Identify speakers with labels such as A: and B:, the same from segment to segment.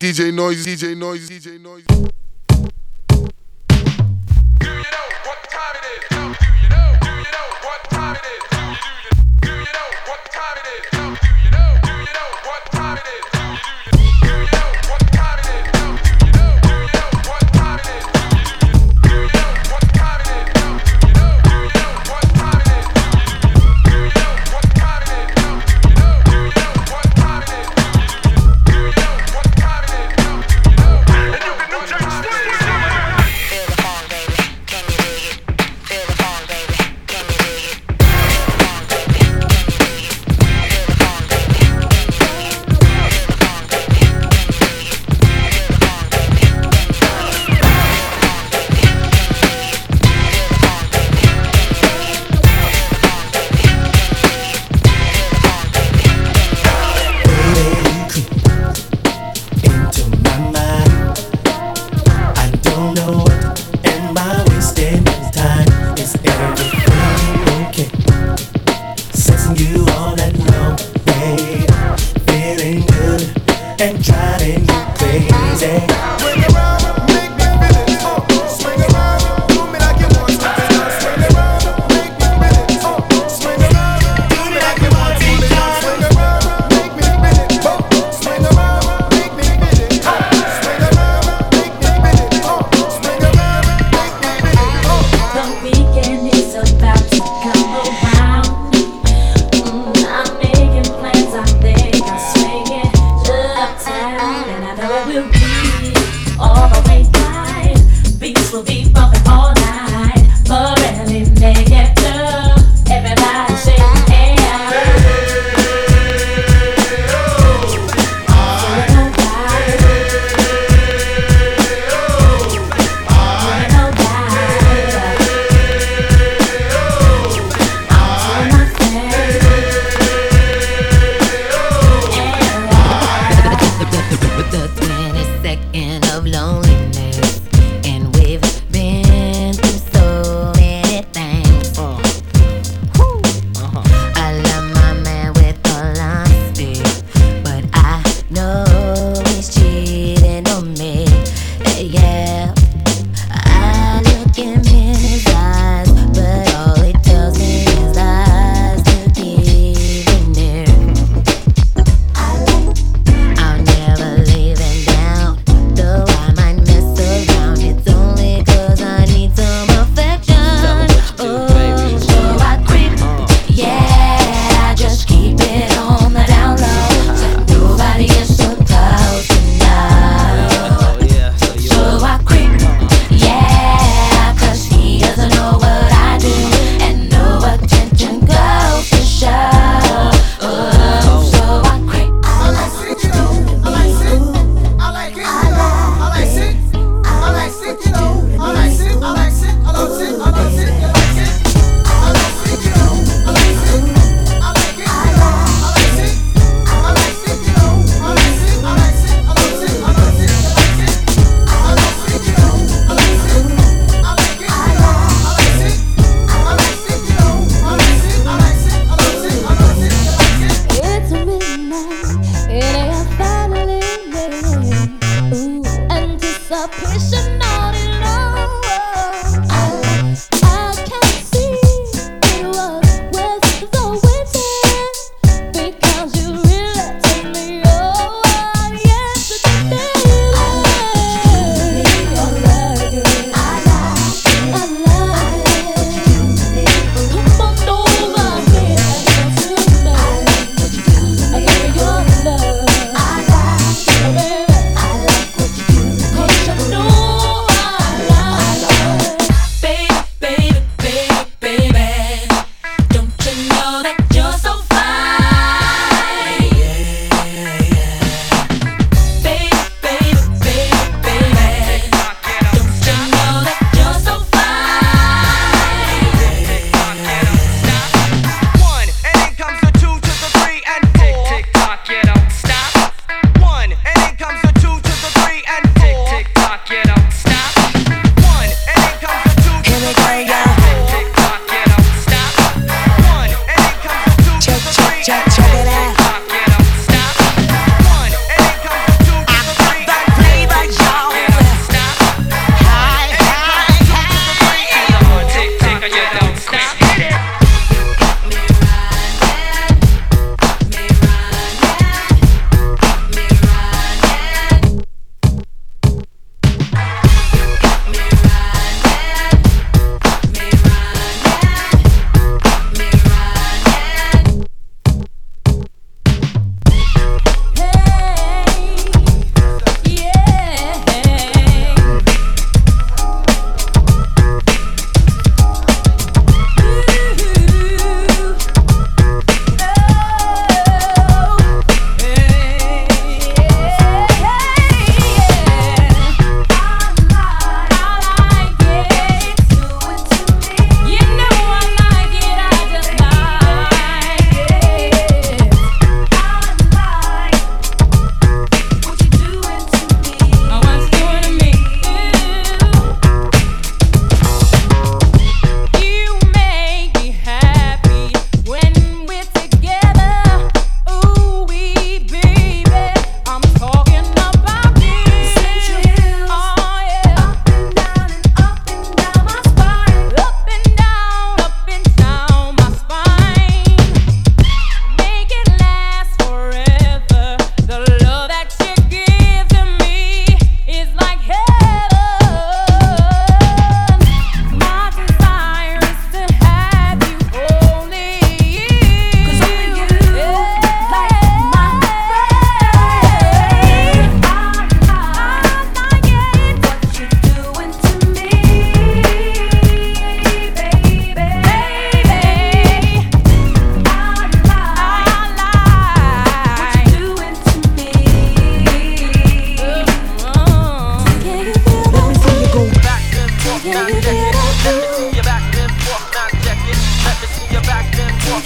A: DJ Noise, DJ Noise, DJ Noise.
B: Do you know what time it is? Do you know? Do you know what time it is? will be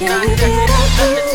B: Can't get up.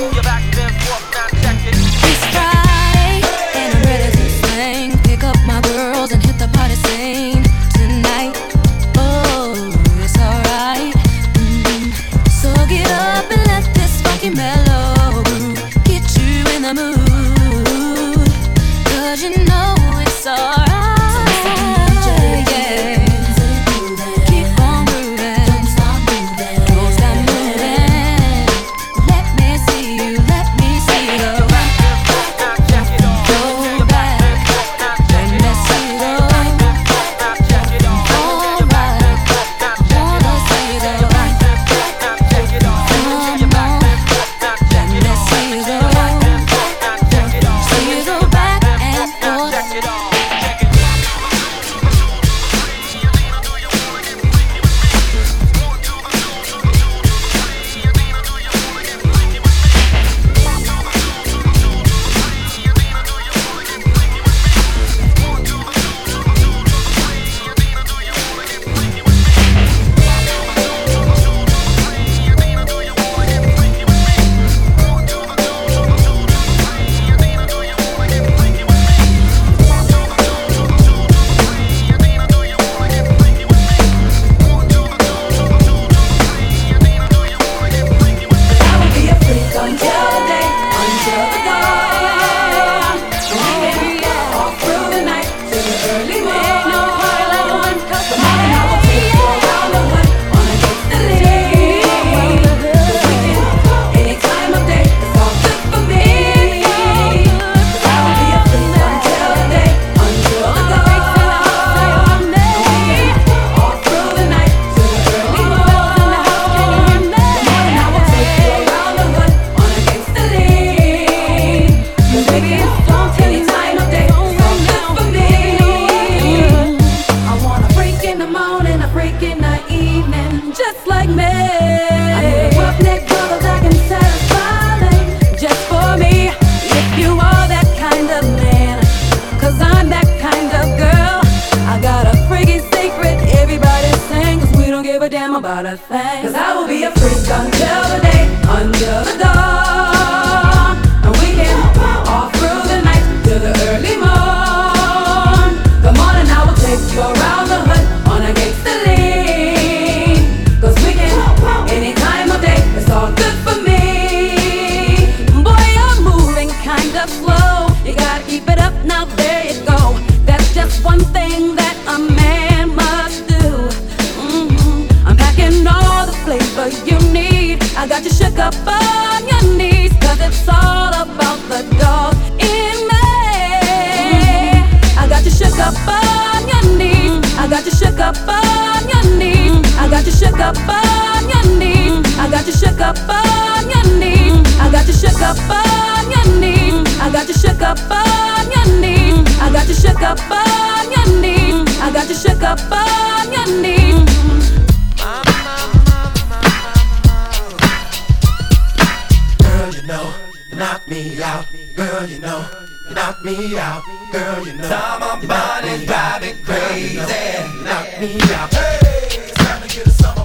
C: me out, girl, you know. Knock me out, girl, you know. Time my body's driving crazy. Knock me out. Hey, it's time to get a summer.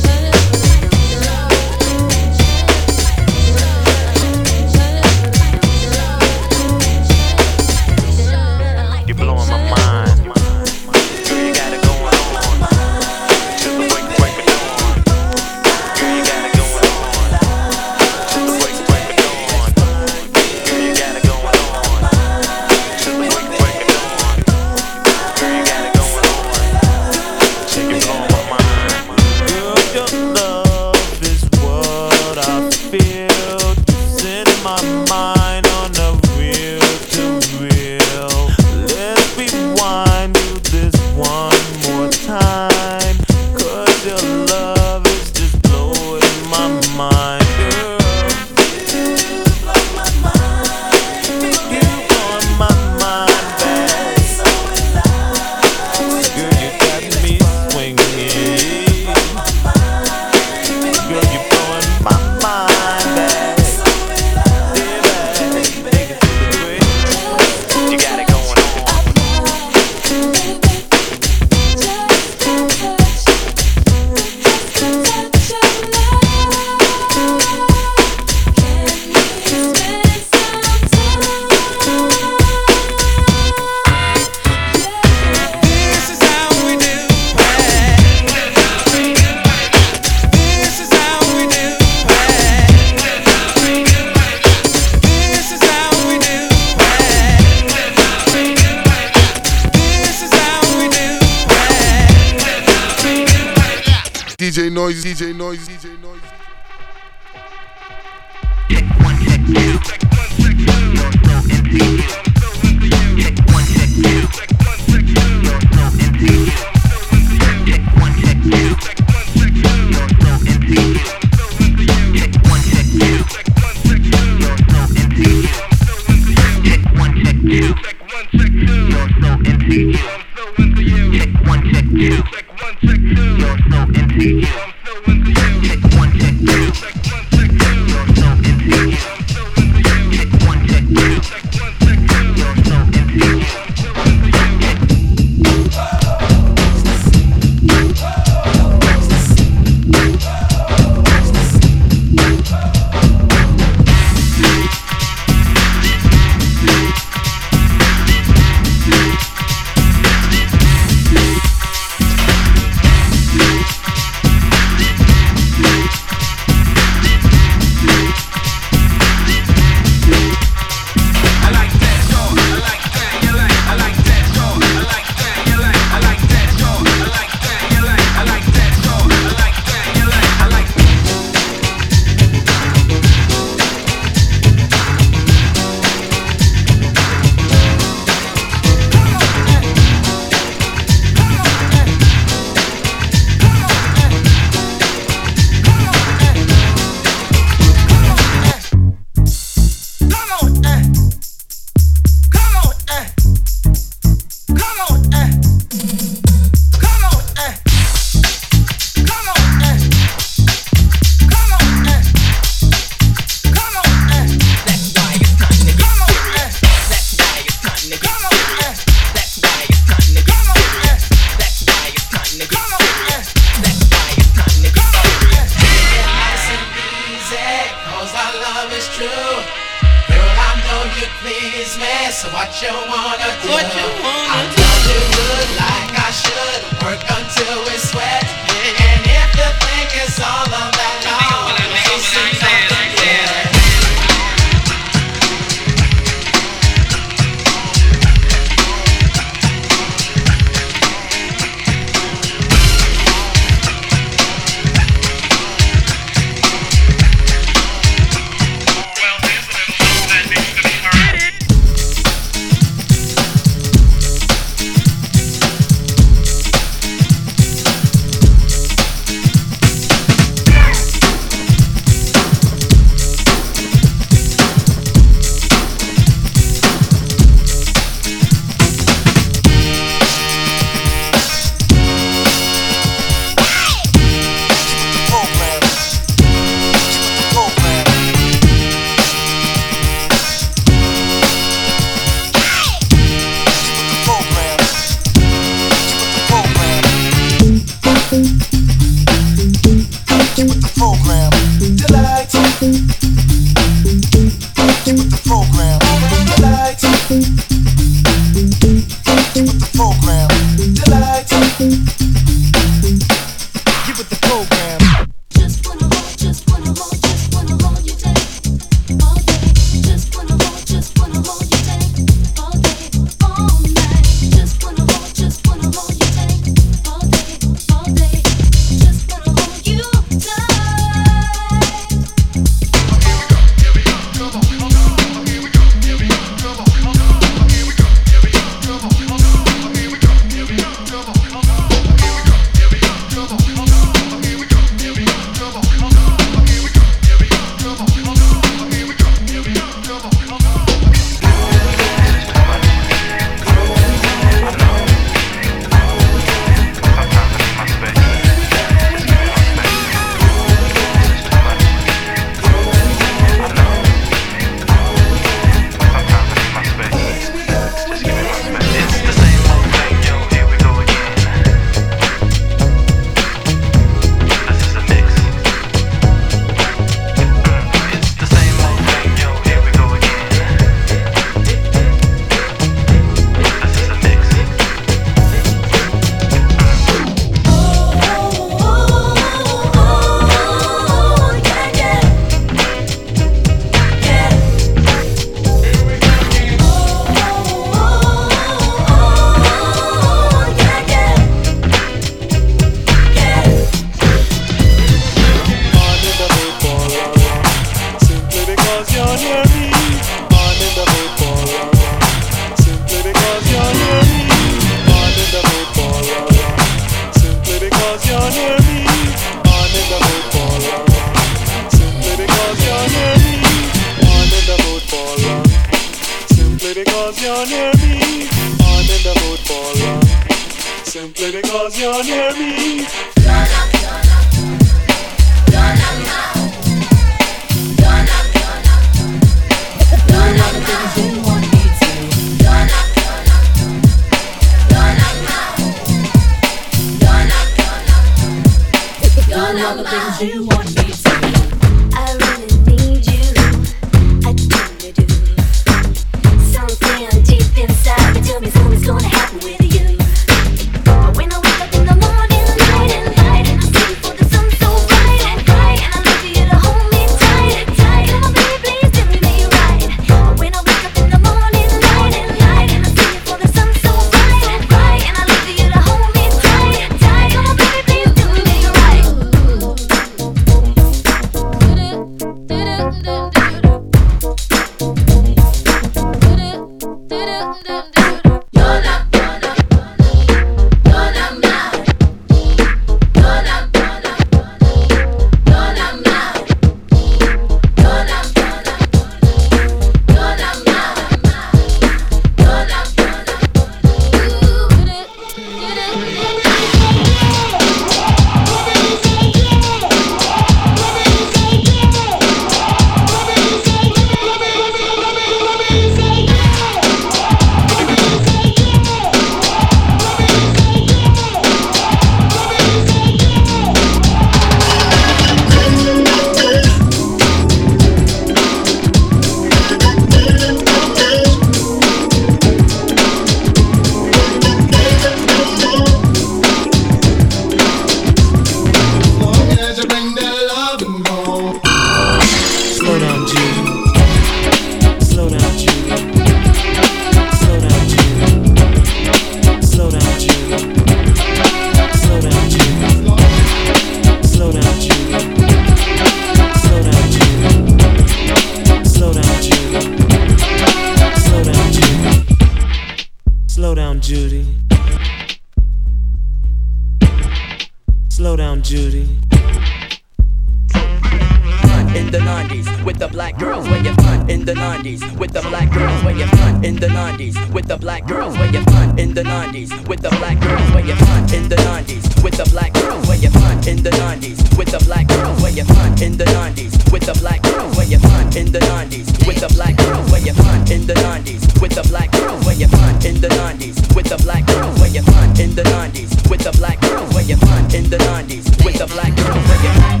D: With the
E: black girls where you fun in the 90s with the black girls where you fun in the 90s with the black girls where you fun in the 90s with the black girls where you fun in the 90s with the black girls where you fun in the 90s with the black girls where you fun in the 90s with the black girls where you fun in the 90s with the black girls where you fun in the 90s with the black girls where you fun in the 90s with the black girls where you fun in the 90s with the black girls where you fun in the 90s with the black girls where you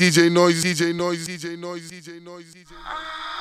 A: DJ Noise, DJ Noise, DJ Noise, DJ Noise, DJ Noise.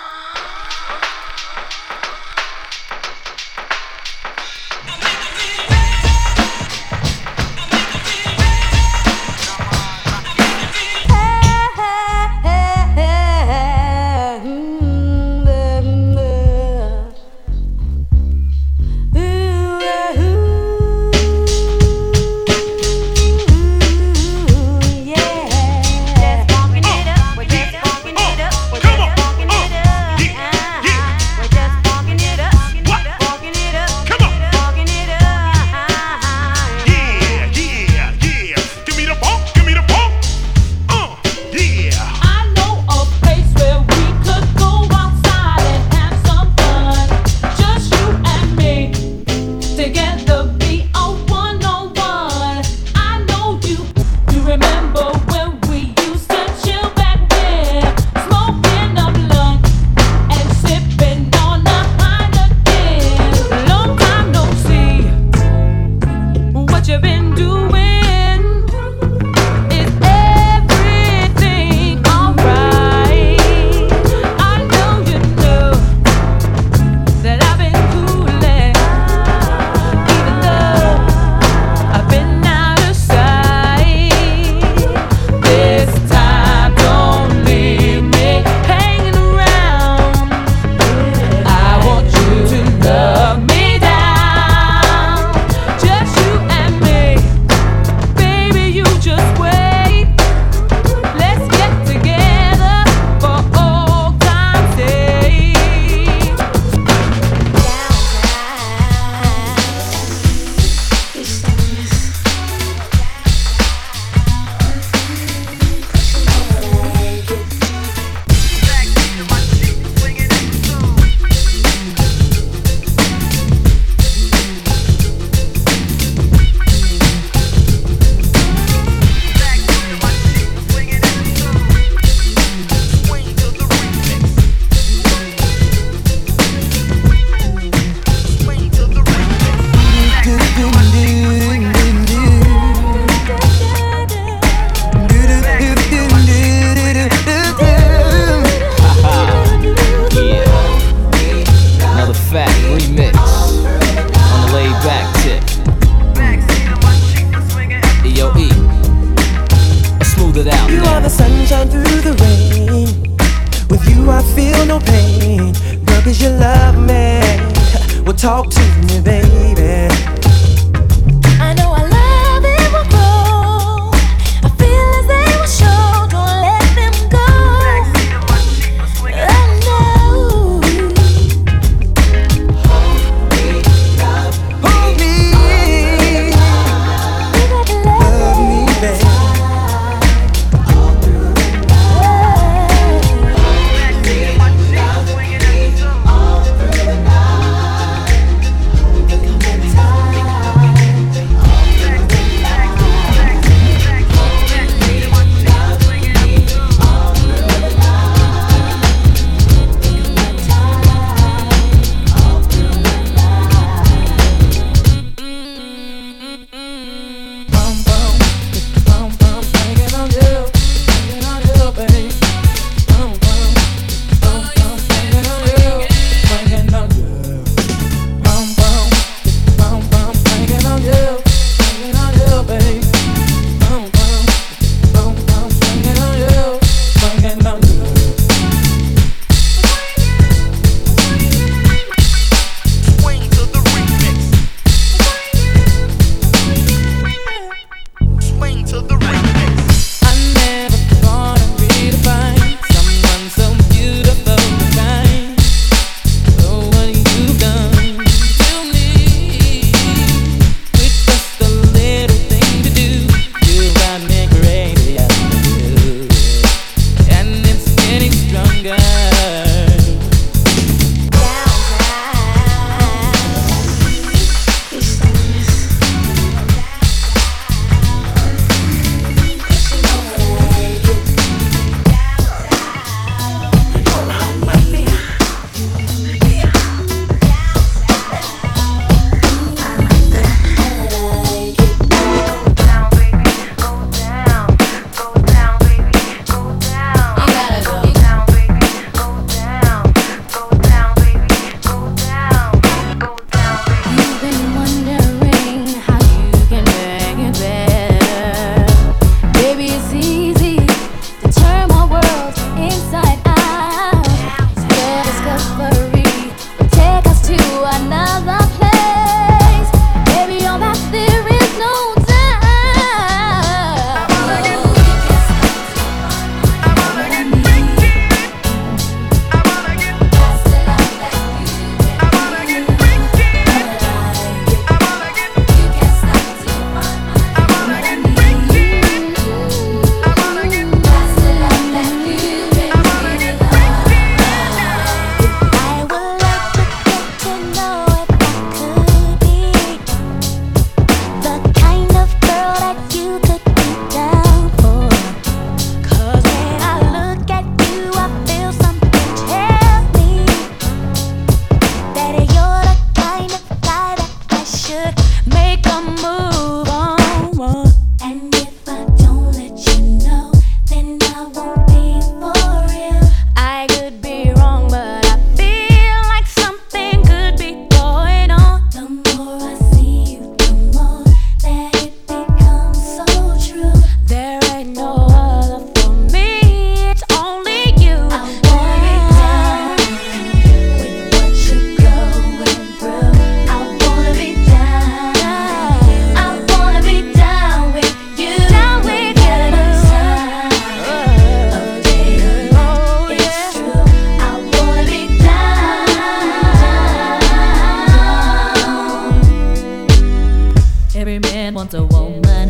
F: wants a woman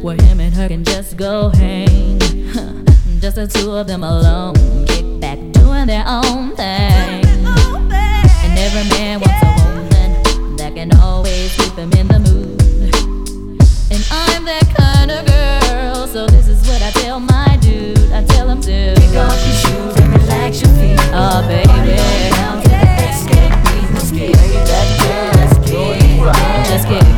F: where him and her can just go hang. just the two of them alone, kick back, doing their own thing. And every man wants a woman that can always keep him in the mood. And I'm that kind of girl, so this is what I tell my dude. I tell him to kick off your shoes and relax your feet. Oh, baby.
G: Let's get
C: it.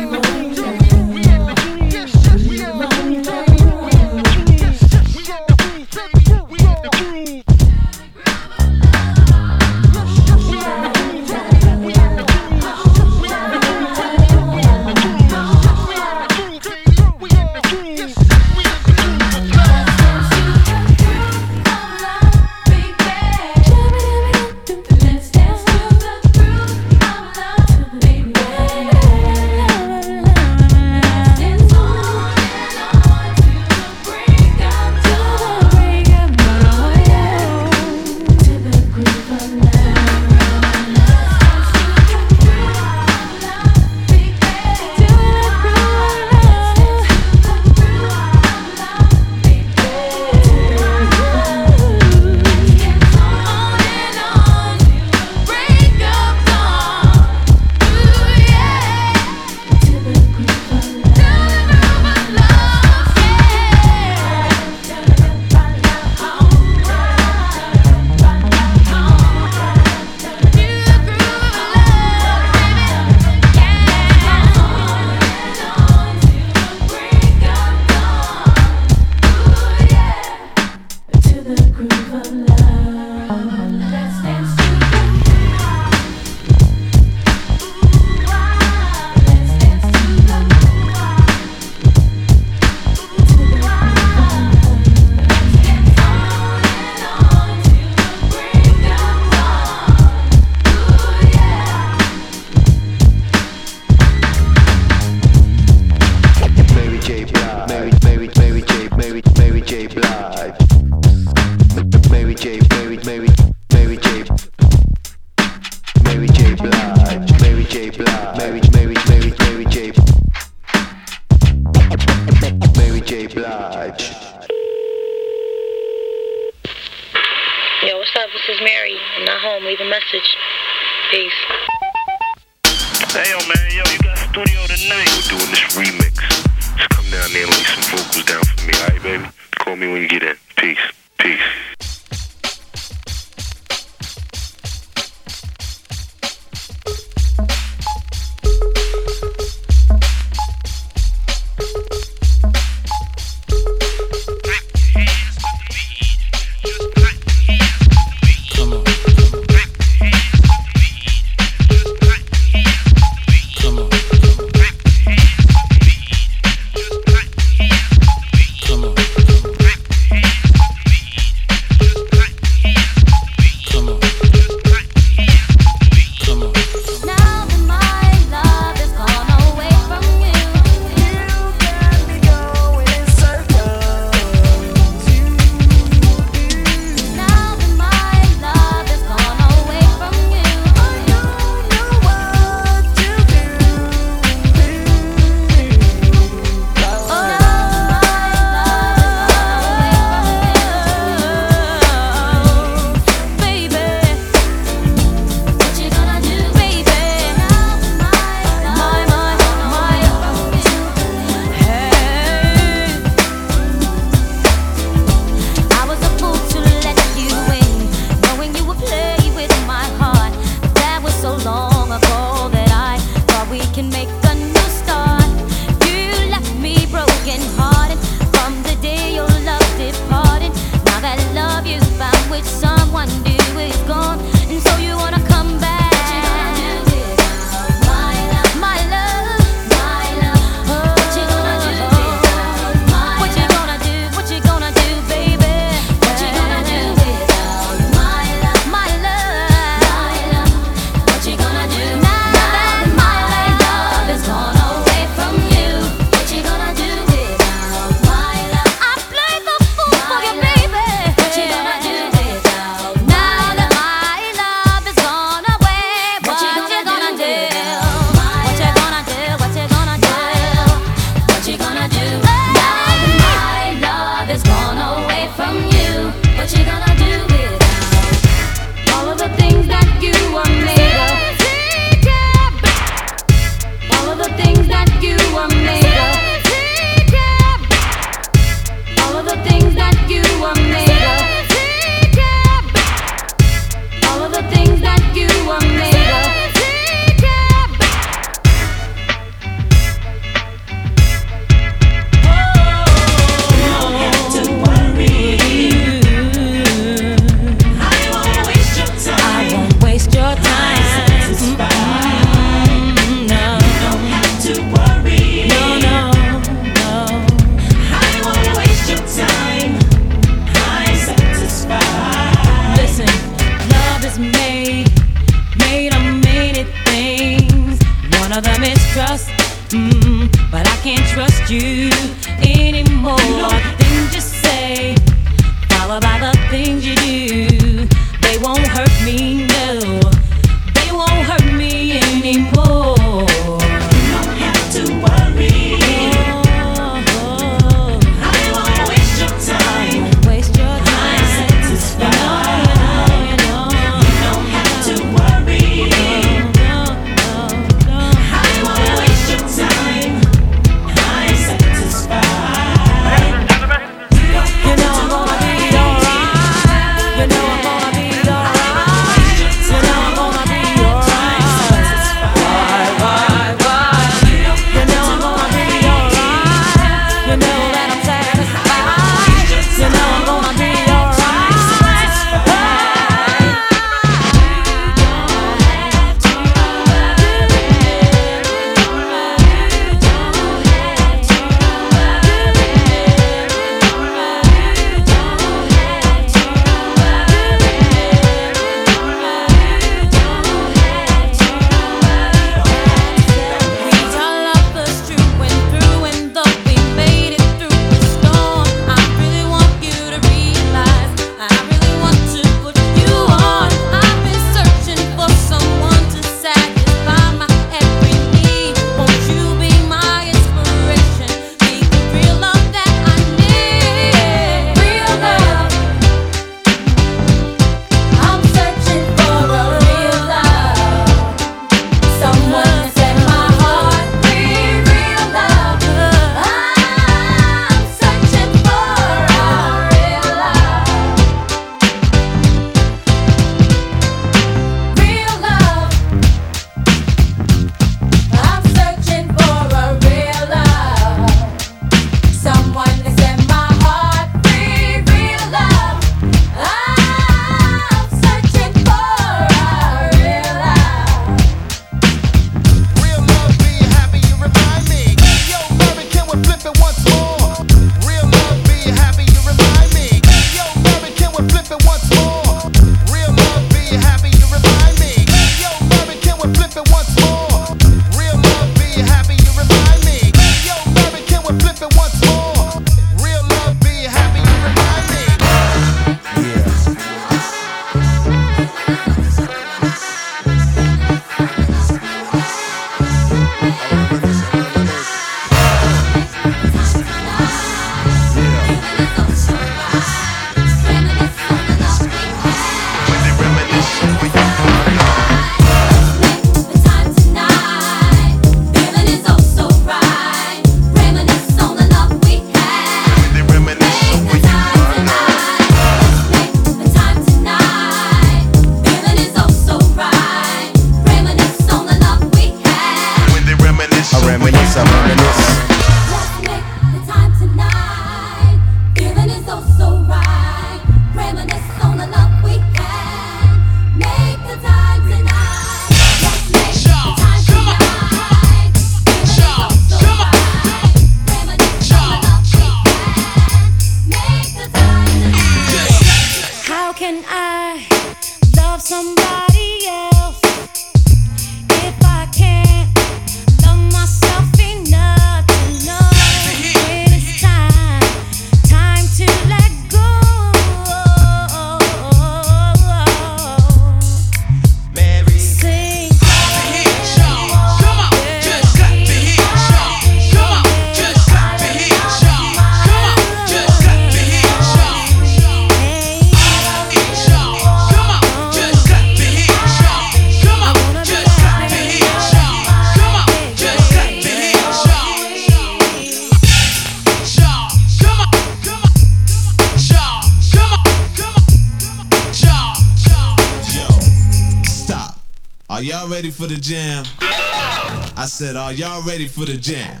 H: I
I: said, are y'all ready for the jam?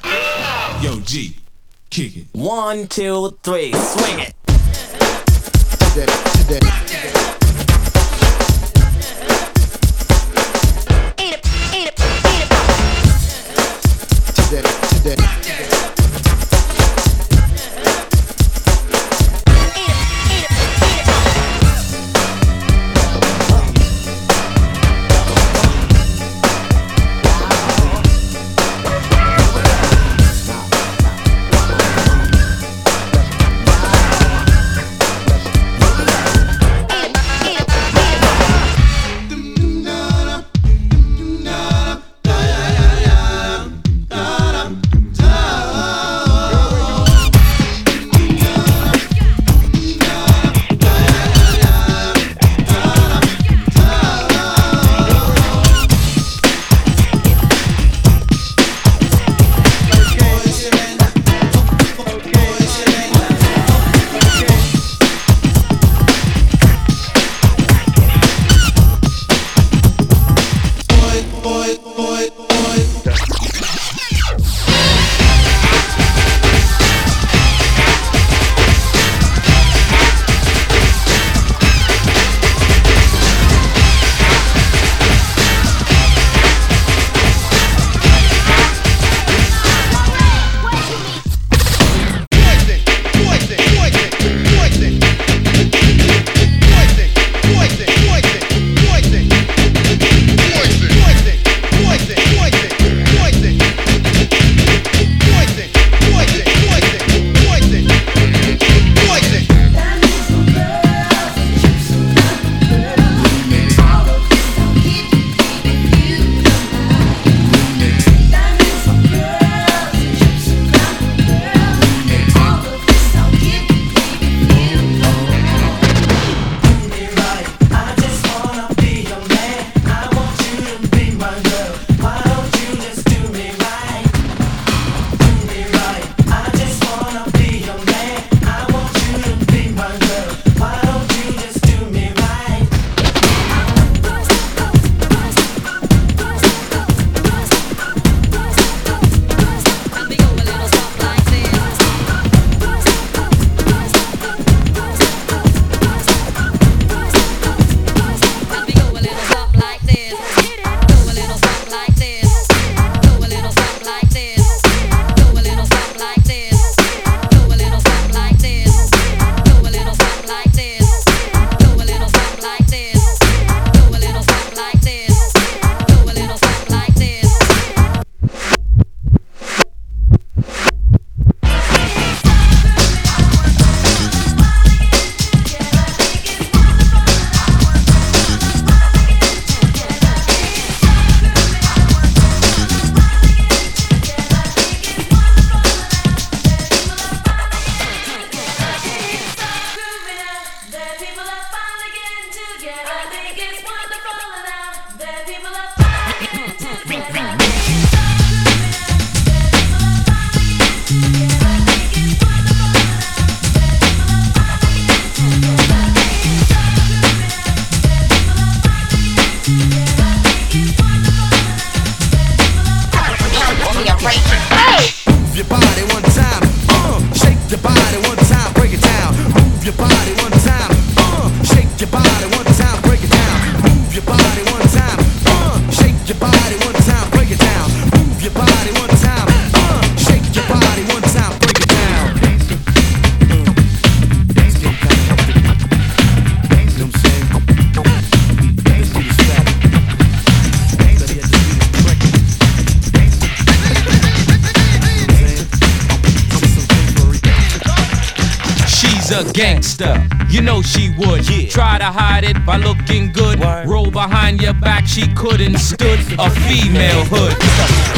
I: Yo, G, kick it.
J: One, two, three, swing it.
K: Eat it, eat it, eat it. To hide it by looking good. Roll behind your back, she couldn't. Stood a female hood.